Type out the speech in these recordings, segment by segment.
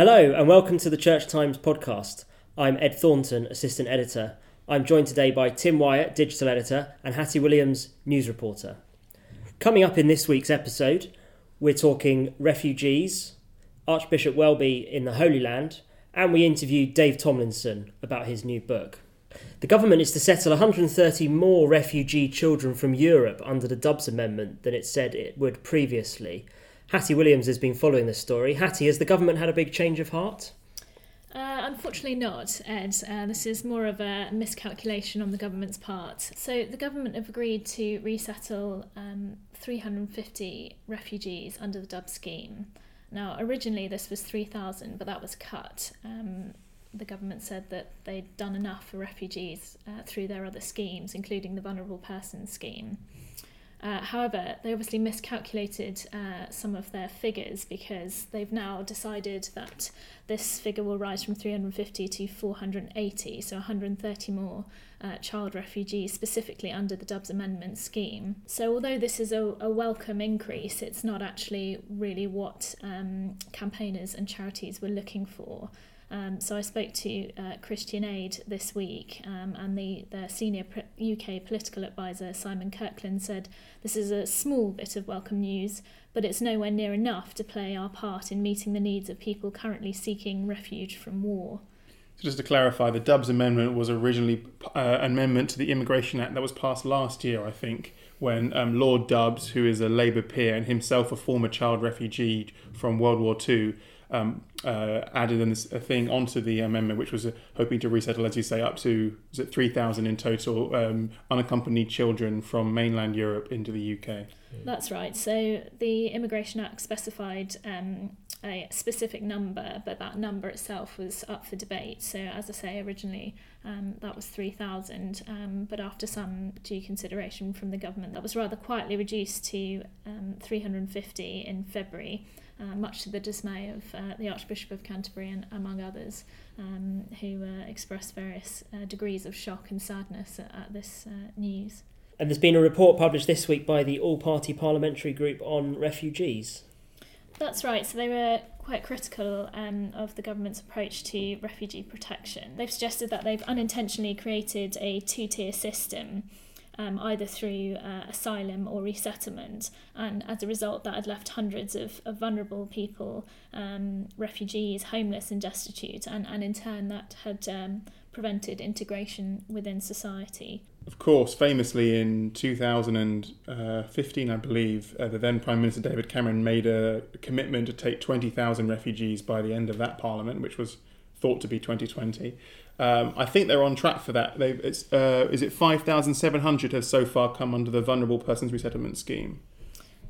Hello, and welcome to the Church Times podcast. I'm Ed Thornton, Assistant Editor. I'm joined today by Tim Wyatt, Digital Editor, and Hattie Williams, News Reporter. Coming up in this week's episode, we're talking refugees, Archbishop Welby in the Holy Land, and we interviewed Dave Tomlinson about his new book. The government is to settle 130 more refugee children from Europe under the Dubs Amendment than it said it would previously. Hattie Williams has been following this story. Hattie, has the government had a big change of heart? Uh, unfortunately, not, Ed. Uh, this is more of a miscalculation on the government's part. So, the government have agreed to resettle um, 350 refugees under the Dubs scheme. Now, originally this was 3,000, but that was cut. Um, the government said that they'd done enough for refugees uh, through their other schemes, including the Vulnerable Persons Scheme. Uh, however, they obviously miscalculated uh, some of their figures because they've now decided that this figure will rise from 350 to 480, so 130 more uh, child refugees specifically under the Dubs Amendment scheme. So, although this is a, a welcome increase, it's not actually really what um, campaigners and charities were looking for. Um, so I spoke to uh, Christian Aid this week, um, and the, the senior UK political advisor Simon Kirkland said this is a small bit of welcome news, but it's nowhere near enough to play our part in meeting the needs of people currently seeking refuge from war. So just to clarify, the Dubs Amendment was originally uh, an amendment to the Immigration Act that was passed last year, I think, when um, Lord Dubs, who is a Labour peer and himself a former child refugee from World War II, um, uh, added in this, thing onto the amendment, which was uh, hoping to resettle, as you say, up to is it three thousand in total um, unaccompanied children from mainland Europe into the UK. That's right. So the Immigration Act specified um, a specific number, but that number itself was up for debate. So, as I say, originally um, that was 3,000, um, but after some due consideration from the government, that was rather quietly reduced to um, 350 in February uh, much to the dismay of uh, the Archbishop of Canterbury and among others, um, who uh, expressed various uh, degrees of shock and sadness at, at this uh, news. And there's been a report published this week by the All Party Parliamentary Group on refugees. That's right. So they were quite critical um, of the government's approach to refugee protection. They've suggested that they've unintentionally created a two tier system um, either through uh, asylum or resettlement. And as a result, that had left hundreds of, of vulnerable people, um, refugees, homeless, and destitute. And, and in turn, that had um, prevented integration within society. Of course, famously in 2015, I believe, uh, the then Prime Minister David Cameron made a commitment to take 20,000 refugees by the end of that Parliament, which was thought to be 2020. Um, I think they're on track for that. They've, it's, uh, is it 5,700 have so far come under the Vulnerable Persons Resettlement Scheme?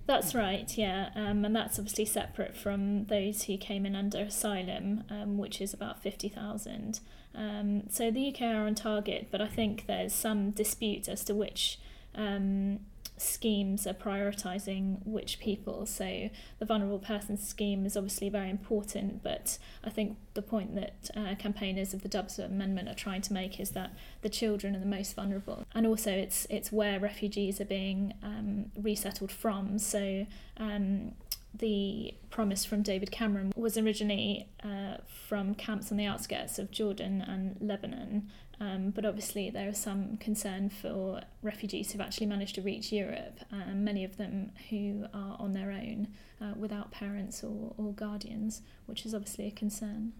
That's right, yeah. Um, and that's obviously separate from those who came in under asylum, um, which is about 50,000. Um, so the UK are on target, but I think there's some dispute as to which um, schemes are prioritising which people. So the vulnerable persons scheme is obviously very important, but I think the point that uh, campaigners of the Dubs Amendment are trying to make is that the children are the most vulnerable, and also it's it's where refugees are being um, resettled from. So um, the promise from David Cameron was originally uh, from camps on the outskirts of Jordan and Lebanon, um, but obviously there is some concern for refugees who've actually managed to reach Europe, many of them who are on their own uh, without parents or, or guardians, which is obviously a concern.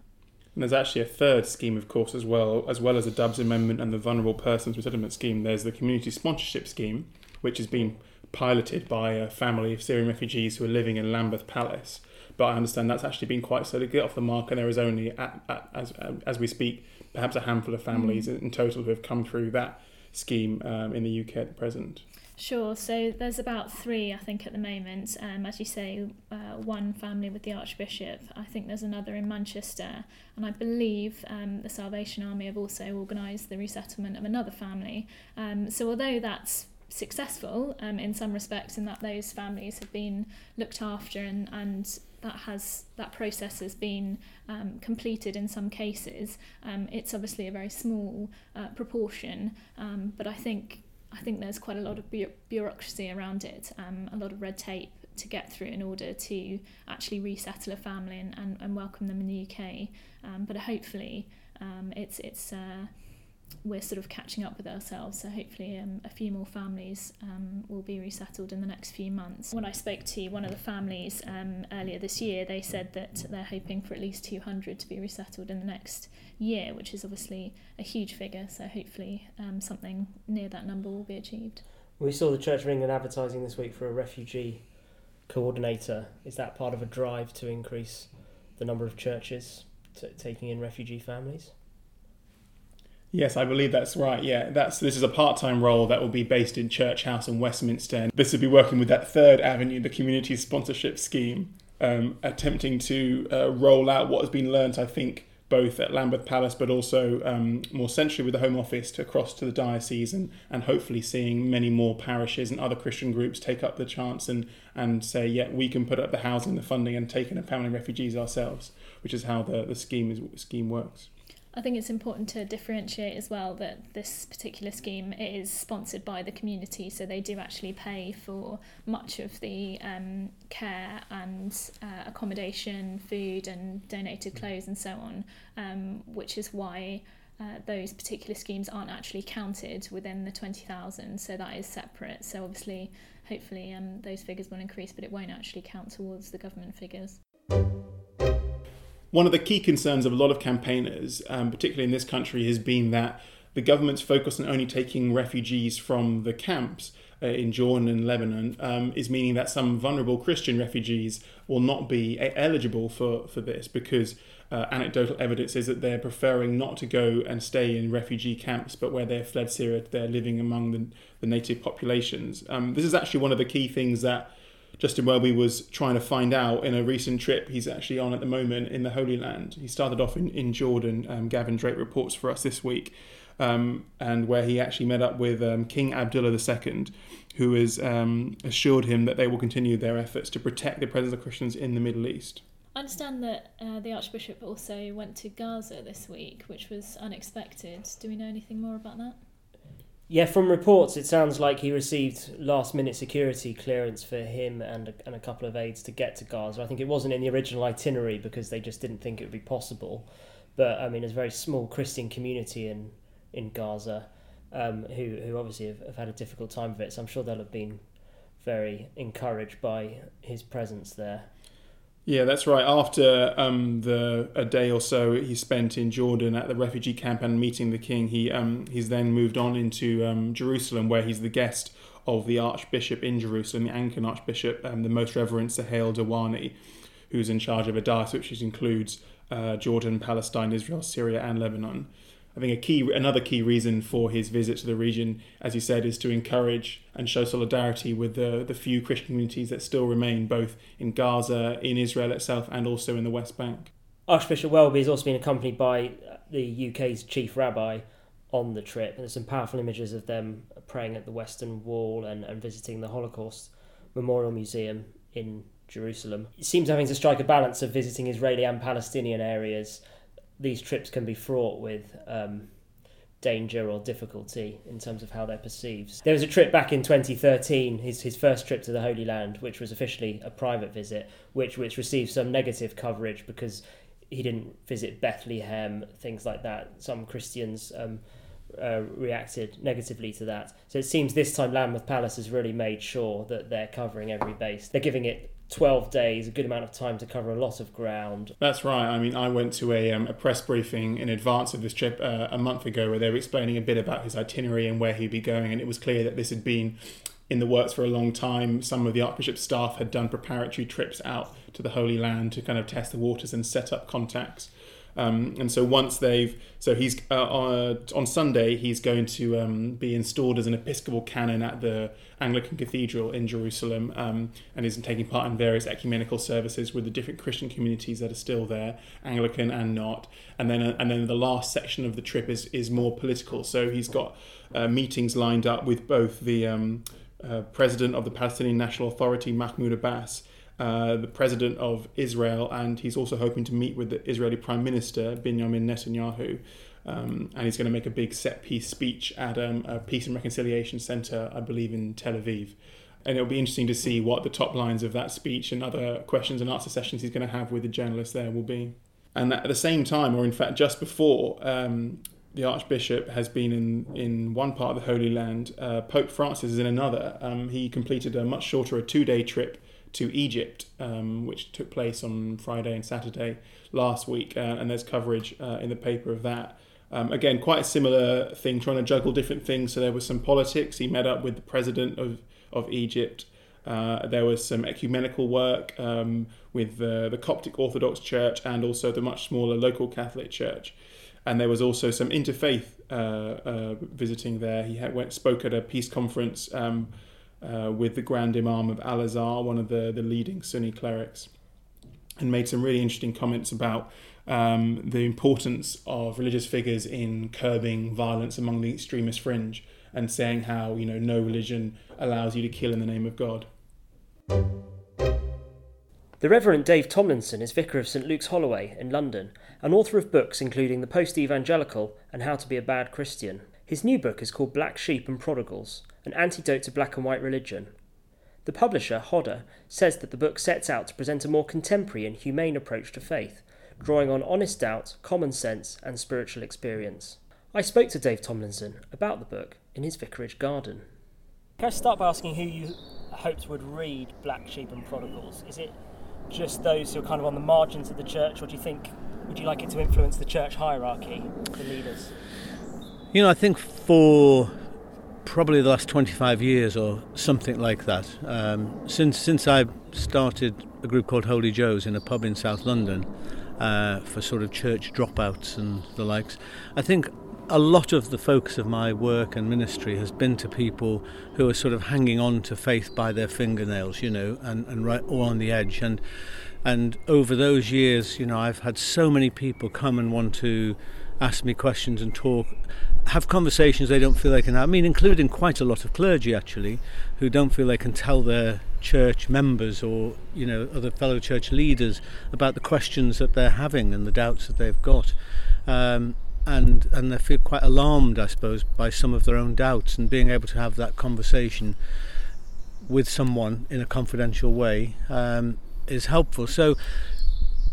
And there's actually a third scheme, of course, as well, as well as the Dubs Amendment and the Vulnerable Persons Resettlement Scheme. There's the Community Sponsorship Scheme, which has been piloted by a family of Syrian refugees who are living in Lambeth Palace. But I understand that's actually been quite slow to get off the mark, and there is only, at, at, as as we speak, perhaps a handful of families mm. in total who have come through that scheme um, in the UK at the present. Sure. So there's about three, I think, at the moment. Um, as you say, uh, one family with the Archbishop. I think there's another in Manchester, and I believe um, the Salvation Army have also organised the resettlement of another family. Um, so although that's successful um, in some respects in that those families have been looked after and, and that has that process has been um, completed in some cases. Um, it's obviously a very small uh, proportion, um, but I think I think there's quite a lot of bu- bureaucracy around it, um, a lot of red tape to get through in order to actually resettle a family and, and, and welcome them in the UK. Um, but hopefully, um, it's it's uh, we're sort of catching up with ourselves. So hopefully, um, a few more families um, will be resettled in the next few months. When I spoke to one of the families um, earlier this year, they said that they're hoping for at least 200 to be resettled in the next year, which is obviously a huge figure. So hopefully, um, something near that number will be achieved. We saw the Church of England advertising this week for a refugee coordinator. Is that part of a drive to increase the number of churches t- taking in refugee families? Yes, I believe that's right. Yeah, that's this is a part-time role that will be based in Church House in Westminster. This will be working with that third avenue, the community sponsorship scheme, um, attempting to uh, roll out what has been learnt, I think, both at Lambeth Palace, but also um, more centrally with the Home Office to across to the diocese, and, and hopefully seeing many more parishes and other Christian groups take up the chance and and say, yeah, we can put up the housing, the funding, and take in a family refugees ourselves, which is how the the scheme is scheme works. I think it's important to differentiate as well that this particular scheme is sponsored by the community, so they do actually pay for much of the um, care and uh, accommodation, food, and donated clothes, and so on, um, which is why. Uh, those particular schemes aren't actually counted within the 20,000, so that is separate. So, obviously, hopefully, um, those figures will increase, but it won't actually count towards the government figures one of the key concerns of a lot of campaigners, um, particularly in this country, has been that the government's focus on only taking refugees from the camps uh, in Jordan and Lebanon um, is meaning that some vulnerable Christian refugees will not be eligible for, for this because uh, anecdotal evidence is that they're preferring not to go and stay in refugee camps, but where they've fled Syria, they're living among the, the native populations. Um, this is actually one of the key things that Justin Welby was trying to find out in a recent trip he's actually on at the moment in the Holy Land. He started off in, in Jordan. Um, Gavin Drake reports for us this week, um, and where he actually met up with um, King Abdullah II, who has um, assured him that they will continue their efforts to protect the presence of Christians in the Middle East. I understand that uh, the Archbishop also went to Gaza this week, which was unexpected. Do we know anything more about that? Yeah, from reports, it sounds like he received last minute security clearance for him and a, and a couple of aides to get to Gaza. I think it wasn't in the original itinerary because they just didn't think it would be possible. But I mean, there's a very small Christian community in, in Gaza um, who, who obviously have, have had a difficult time of it. So I'm sure they'll have been very encouraged by his presence there. Yeah, that's right. After um, the a day or so he spent in Jordan at the refugee camp and meeting the king, he um, he's then moved on into um, Jerusalem, where he's the guest of the Archbishop in Jerusalem, the Anglican Archbishop, um, the Most Reverend Suhail Dawani, who's in charge of a diocese which includes uh, Jordan, Palestine, Israel, Syria, and Lebanon. I think a key, another key reason for his visit to the region, as you said, is to encourage and show solidarity with the, the few Christian communities that still remain both in Gaza, in Israel itself, and also in the West Bank. Archbishop Welby has also been accompanied by the UK's chief rabbi on the trip, and there's some powerful images of them praying at the Western Wall and, and visiting the Holocaust Memorial Museum in Jerusalem. It seems having to strike a balance of visiting Israeli and Palestinian areas these trips can be fraught with um, danger or difficulty in terms of how they're perceived. There was a trip back in 2013, his, his first trip to the Holy Land, which was officially a private visit, which, which received some negative coverage because he didn't visit Bethlehem, things like that. Some Christians um, uh, reacted negatively to that. So it seems this time Lambeth Palace has really made sure that they're covering every base. They're giving it 12 days, a good amount of time to cover a lot of ground. That's right. I mean, I went to a, um, a press briefing in advance of this trip uh, a month ago where they were explaining a bit about his itinerary and where he'd be going, and it was clear that this had been in the works for a long time. Some of the Archbishop's staff had done preparatory trips out to the Holy Land to kind of test the waters and set up contacts. Um, and so once they've, so he's uh, on, on Sunday he's going to um, be installed as an Episcopal canon at the Anglican Cathedral in Jerusalem, um, and is taking part in various ecumenical services with the different Christian communities that are still there, Anglican and not. And then uh, and then the last section of the trip is is more political. So he's got uh, meetings lined up with both the um, uh, president of the Palestinian National Authority, Mahmoud Abbas uh, the president of Israel, and he's also hoping to meet with the Israeli Prime Minister Benjamin Netanyahu. Um, and he's going to make a big set piece speech at um, a Peace and Reconciliation Centre, I believe, in Tel Aviv. and it'll be interesting to see what the top lines of that speech and other questions and answer sessions he's going to have with the journalists there will be. And at the same time, or in fact just before, um, the Archbishop has been in, in one part of the Holy Land. Uh, Pope Francis is in another. Um, he completed a much shorter, a two day trip to Egypt, um, which took place on Friday and Saturday last week, uh, and there's coverage uh, in the paper of that. Um, again, quite a similar thing, trying to juggle different things. So there was some politics. He met up with the president of, of Egypt. Uh, there was some ecumenical work um, with the, the Coptic Orthodox Church and also the much smaller local Catholic Church. And there was also some interfaith uh, uh, visiting there. He had, went spoke at a peace conference um, uh, with the Grand Imam of Al Azhar, one of the, the leading Sunni clerics, and made some really interesting comments about um, the importance of religious figures in curbing violence among the extremist fringe and saying how you know no religion allows you to kill in the name of God. The Reverend Dave Tomlinson is Vicar of St Luke's Holloway in London and author of books including The Post Evangelical and How to Be a Bad Christian. His new book is called Black Sheep and Prodigals An Antidote to Black and White Religion. The publisher, Hodder, says that the book sets out to present a more contemporary and humane approach to faith, drawing on honest doubt, common sense, and spiritual experience. I spoke to Dave Tomlinson about the book in his vicarage garden. Can I start by asking who you hoped would read Black Sheep and Prodigals? Is it just those who are kind of on the margins of the church, or do you think would you like it to influence the church hierarchy, the leaders? You know, I think for probably the last 25 years or something like that, um, since since I started a group called Holy Joe's in a pub in South London uh, for sort of church dropouts and the likes, I think a lot of the focus of my work and ministry has been to people who are sort of hanging on to faith by their fingernails, you know, and, and right or on the edge. And and over those years, you know, I've had so many people come and want to ask me questions and talk, have conversations they don't feel they can have. I mean, including quite a lot of clergy actually, who don't feel they can tell their church members or you know other fellow church leaders about the questions that they're having and the doubts that they've got. Um, and and they feel quite alarmed, I suppose, by some of their own doubts, and being able to have that conversation with someone in a confidential way um, is helpful. So,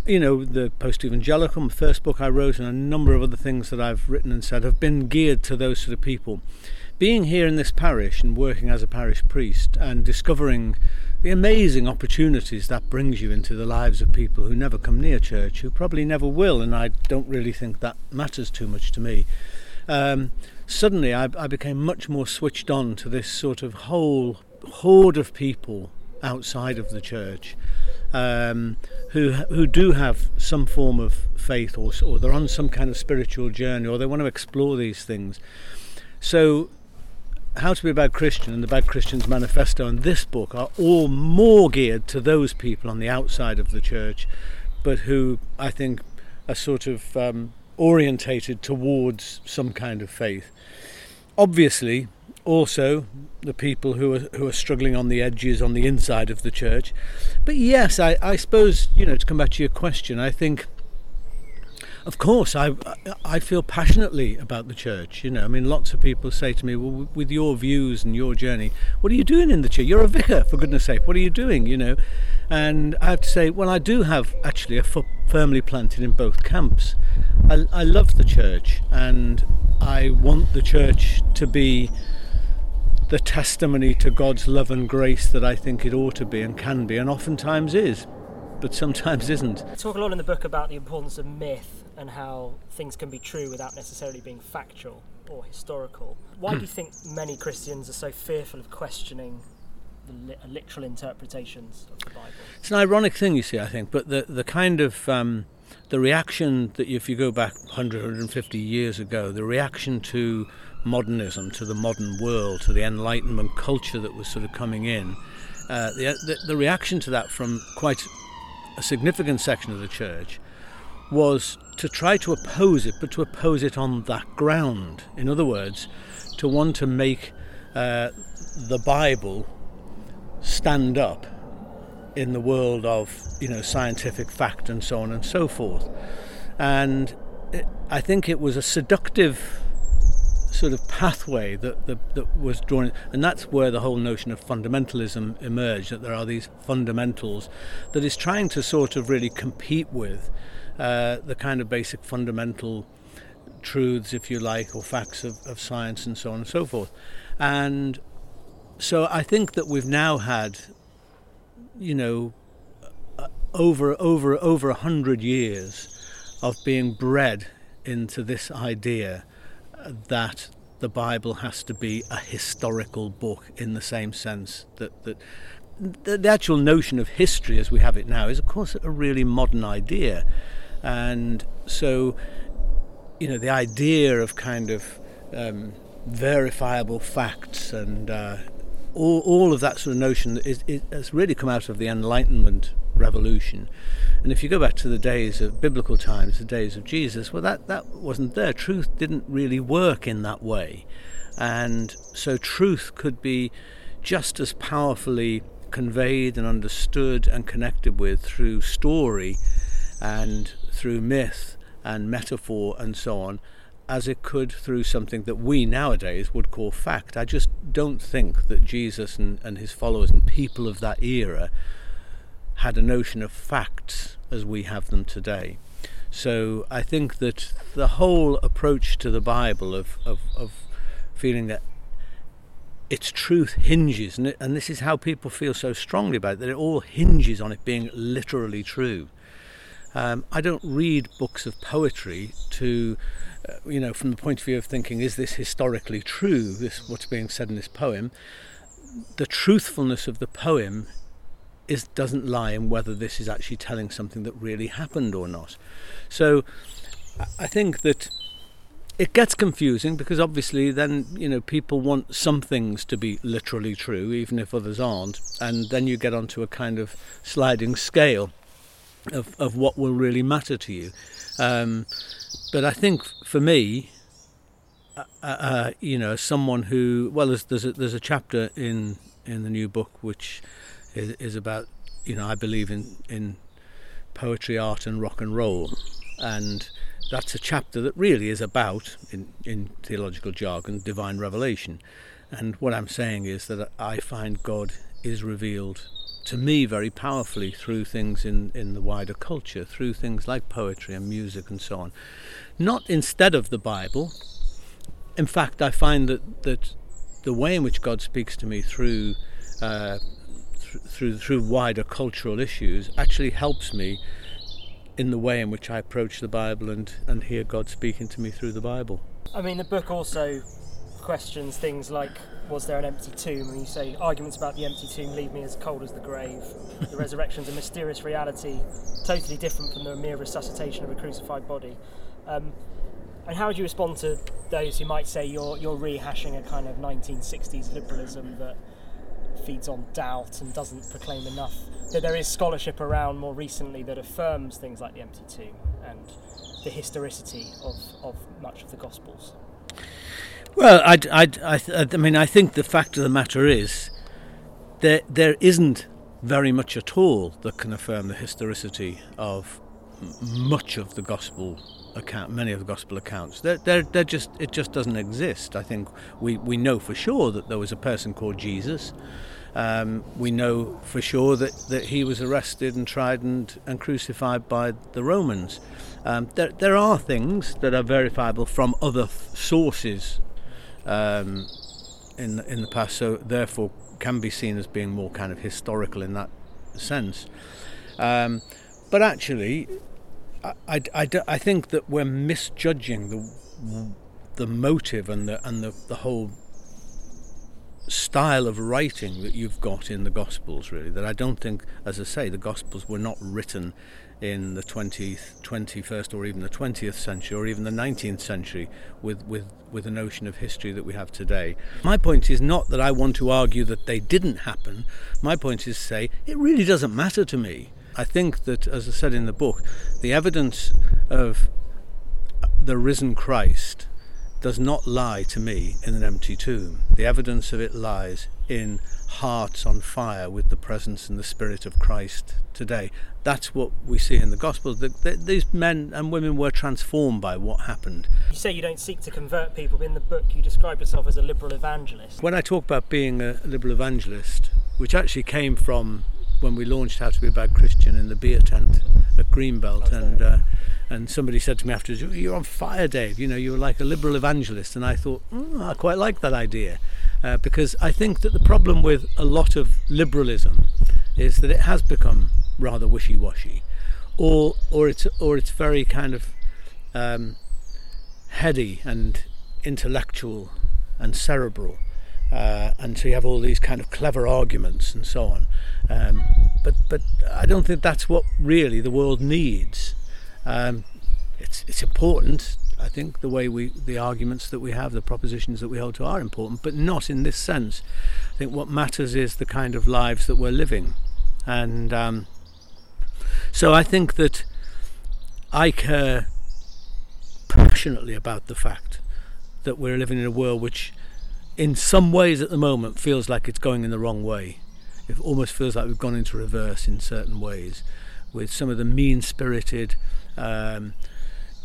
you know, the Post Evangelical, the first book I wrote, and a number of other things that I've written and said have been geared to those sort of people. Being here in this parish and working as a parish priest and discovering the amazing opportunities that brings you into the lives of people who never come near church, who probably never will, and I don't really think that matters too much to me. Um, suddenly, I, I became much more switched on to this sort of whole horde of people outside of the church um, who who do have some form of faith or, or they're on some kind of spiritual journey or they want to explore these things. So how to Be a Bad Christian and the Bad Christian's Manifesto and this book are all more geared to those people on the outside of the church, but who I think are sort of um, orientated towards some kind of faith. Obviously, also the people who are who are struggling on the edges on the inside of the church. But yes, I, I suppose you know to come back to your question, I think of course, I I feel passionately about the church. You know, I mean, lots of people say to me, "Well, with your views and your journey, what are you doing in the church? You're a vicar, for goodness' sake. What are you doing?" You know, and I have to say, well, I do have actually a foot firmly planted in both camps. I, I love the church, and I want the church to be the testimony to God's love and grace that I think it ought to be and can be, and oftentimes is, but sometimes isn't. You talk a lot in the book about the importance of myth and how things can be true without necessarily being factual or historical. Why do you think many Christians are so fearful of questioning the li- literal interpretations of the Bible? It's an ironic thing, you see, I think, but the, the kind of um, the reaction that if you go back 100, 150 years ago, the reaction to modernism, to the modern world, to the Enlightenment culture that was sort of coming in, uh, the, the, the reaction to that from quite a significant section of the church was to try to oppose it, but to oppose it on that ground. In other words, to want to make uh, the Bible stand up in the world of you know scientific fact and so on and so forth. And it, I think it was a seductive sort of pathway that, that, that was drawn, and that's where the whole notion of fundamentalism emerged. That there are these fundamentals that is trying to sort of really compete with uh, the kind of basic fundamental truths, if you like, or facts of, of science and so on and so forth. And so I think that we've now had, you know, uh, over over over a hundred years of being bred into this idea that the Bible has to be a historical book in the same sense that that the, the actual notion of history as we have it now is of course a really modern idea. And so you know the idea of kind of um, verifiable facts and uh, all, all of that sort of notion is, is, has really come out of the Enlightenment revolution. And if you go back to the days of biblical times, the days of Jesus, well, that, that wasn't there. Truth didn't really work in that way. And so truth could be just as powerfully conveyed and understood and connected with through story and through myth and metaphor and so on as it could through something that we nowadays would call fact. I just don't think that Jesus and, and his followers and people of that era had a notion of facts as we have them today. So I think that the whole approach to the Bible of, of, of feeling that its truth hinges, and, it, and this is how people feel so strongly about it, that it all hinges on it being literally true. Um, I don't read books of poetry to, uh, you know, from the point of view of thinking, is this historically true, this what's being said in this poem? The truthfulness of the poem is doesn't lie in whether this is actually telling something that really happened or not. So I think that it gets confusing because obviously then you know people want some things to be literally true even if others aren't and then you get onto a kind of sliding scale of, of what will really matter to you um, but I think for me uh, uh, you know someone who well there's there's a, there's a chapter in in the new book which is, is about you know I believe in in poetry, art, and rock and roll, and that's a chapter that really is about in in theological jargon divine revelation. And what I'm saying is that I find God is revealed to me very powerfully through things in, in the wider culture, through things like poetry and music and so on. Not instead of the Bible. In fact, I find that, that the way in which God speaks to me through uh, through through wider cultural issues actually helps me in the way in which I approach the Bible and, and hear God speaking to me through the Bible. I mean, the book also questions things like was there an empty tomb? And you say arguments about the empty tomb leave me as cold as the grave. the resurrection's a mysterious reality, totally different from the mere resuscitation of a crucified body. Um, and how would you respond to those who might say you're you're rehashing a kind of 1960s liberalism that feeds on doubt and doesn't proclaim enough. That there is scholarship around more recently that affirms things like the empty tomb and the historicity of, of much of the Gospels. Well, I, I, I, I mean, I think the fact of the matter is there, there isn't very much at all that can affirm the historicity of much of the gospel account, many of the gospel accounts. They're, they're, they're just, it just doesn't exist. I think we, we know for sure that there was a person called Jesus. Um, we know for sure that, that he was arrested and tried and, and crucified by the Romans. Um, there, there are things that are verifiable from other sources um, in, in the past, so therefore can be seen as being more kind of historical in that sense. Um, but actually, I, I, I, I think that we're misjudging the the motive and the and the, the whole style of writing that you've got in the Gospels, really. That I don't think, as I say, the Gospels were not written in the 20th, 21st, or even the 20th century, or even the 19th century, with, with, with the notion of history that we have today. My point is not that I want to argue that they didn't happen. My point is to say it really doesn't matter to me. I think that, as I said in the book, the evidence of the risen Christ does not lie to me in an empty tomb. The evidence of it lies in hearts on fire with the presence and the spirit of Christ today. That's what we see in the Gospels. That these men and women were transformed by what happened. You say you don't seek to convert people, in the book you describe yourself as a liberal evangelist. When I talk about being a liberal evangelist, which actually came from when we launched How to Be a Bad Christian in the beer tent at Greenbelt, and uh, and somebody said to me afterwards, "You're on fire, Dave. You know, you're like a liberal evangelist." And I thought, mm, I quite like that idea uh, because I think that the problem with a lot of liberalism is that it has become rather wishy-washy, or or it's or it's very kind of um, heady and intellectual and cerebral. Uh, and so you have all these kind of clever arguments and so on. Um, but but I don't think that's what really the world needs. Um, it's it's important. I think the way we the arguments that we have, the propositions that we hold to are important, but not in this sense. I think what matters is the kind of lives that we're living, and um, so I think that I care passionately about the fact that we're living in a world which in some ways at the moment feels like it's going in the wrong way. It almost feels like we've gone into reverse in certain ways with some of the mean spirited, um,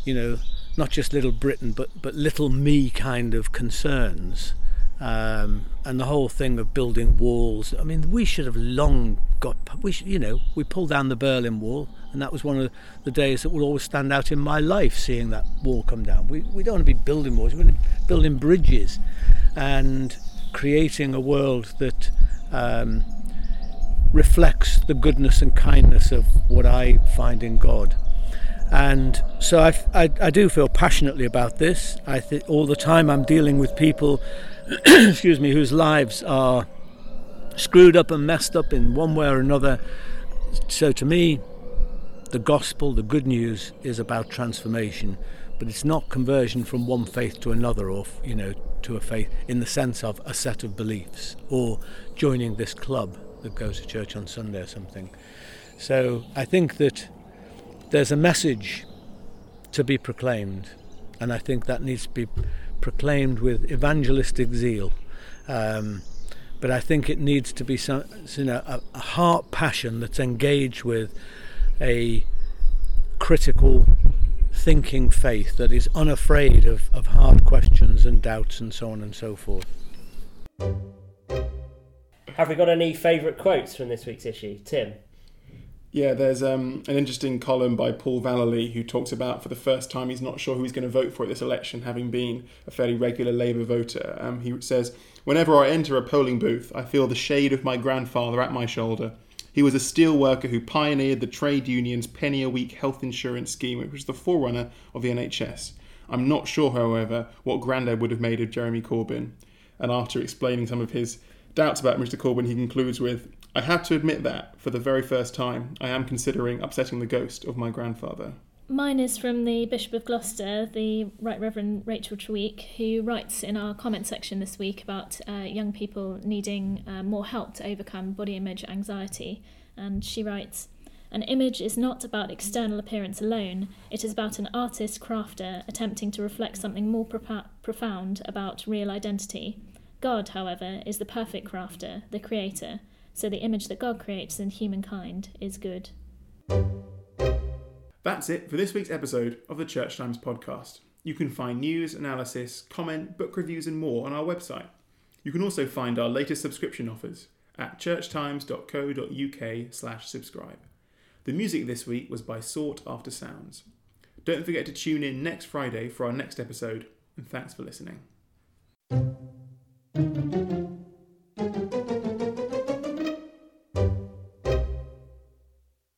you know, not just little Britain, but, but little me kind of concerns. Um, and the whole thing of building walls. I mean, we should have long got. We should, you know, we pulled down the Berlin Wall, and that was one of the days that will always stand out in my life. Seeing that wall come down, we we don't want to be building walls. We want to be building bridges, and creating a world that um, reflects the goodness and kindness of what I find in God. And so I, I, I do feel passionately about this. I think all the time I'm dealing with people, excuse me, whose lives are screwed up and messed up in one way or another. So to me, the gospel, the good news, is about transformation, but it's not conversion from one faith to another, or you know, to a faith in the sense of a set of beliefs or joining this club that goes to church on Sunday or something. So I think that there's a message to be proclaimed, and I think that needs to be proclaimed with evangelistic zeal. Um, but I think it needs to be some, you know, a, a heart passion that's engaged with a critical thinking faith that is unafraid of, of hard questions and doubts and so on and so forth. Have we got any favourite quotes from this week's issue? Tim? Yeah, there's um, an interesting column by Paul Vallely who talks about for the first time he's not sure who he's going to vote for at this election, having been a fairly regular Labour voter. Um, he says, Whenever I enter a polling booth, I feel the shade of my grandfather at my shoulder. He was a steel worker who pioneered the trade union's penny a week health insurance scheme, which was the forerunner of the NHS. I'm not sure, however, what Grandad would have made of Jeremy Corbyn. And after explaining some of his doubts about Mr. Corbyn, he concludes with I have to admit that, for the very first time, I am considering upsetting the ghost of my grandfather. Mine is from the Bishop of Gloucester, the Right Reverend Rachel Treweek, who writes in our comment section this week about uh, young people needing uh, more help to overcome body image anxiety. And she writes An image is not about external appearance alone, it is about an artist crafter attempting to reflect something more pro- profound about real identity. God, however, is the perfect crafter, the creator, so the image that God creates in humankind is good. That's it for this week's episode of the Church Times podcast. You can find news, analysis, comment, book reviews, and more on our website. You can also find our latest subscription offers at churchtimes.co.uk/slash subscribe. The music this week was by Sought After Sounds. Don't forget to tune in next Friday for our next episode, and thanks for listening.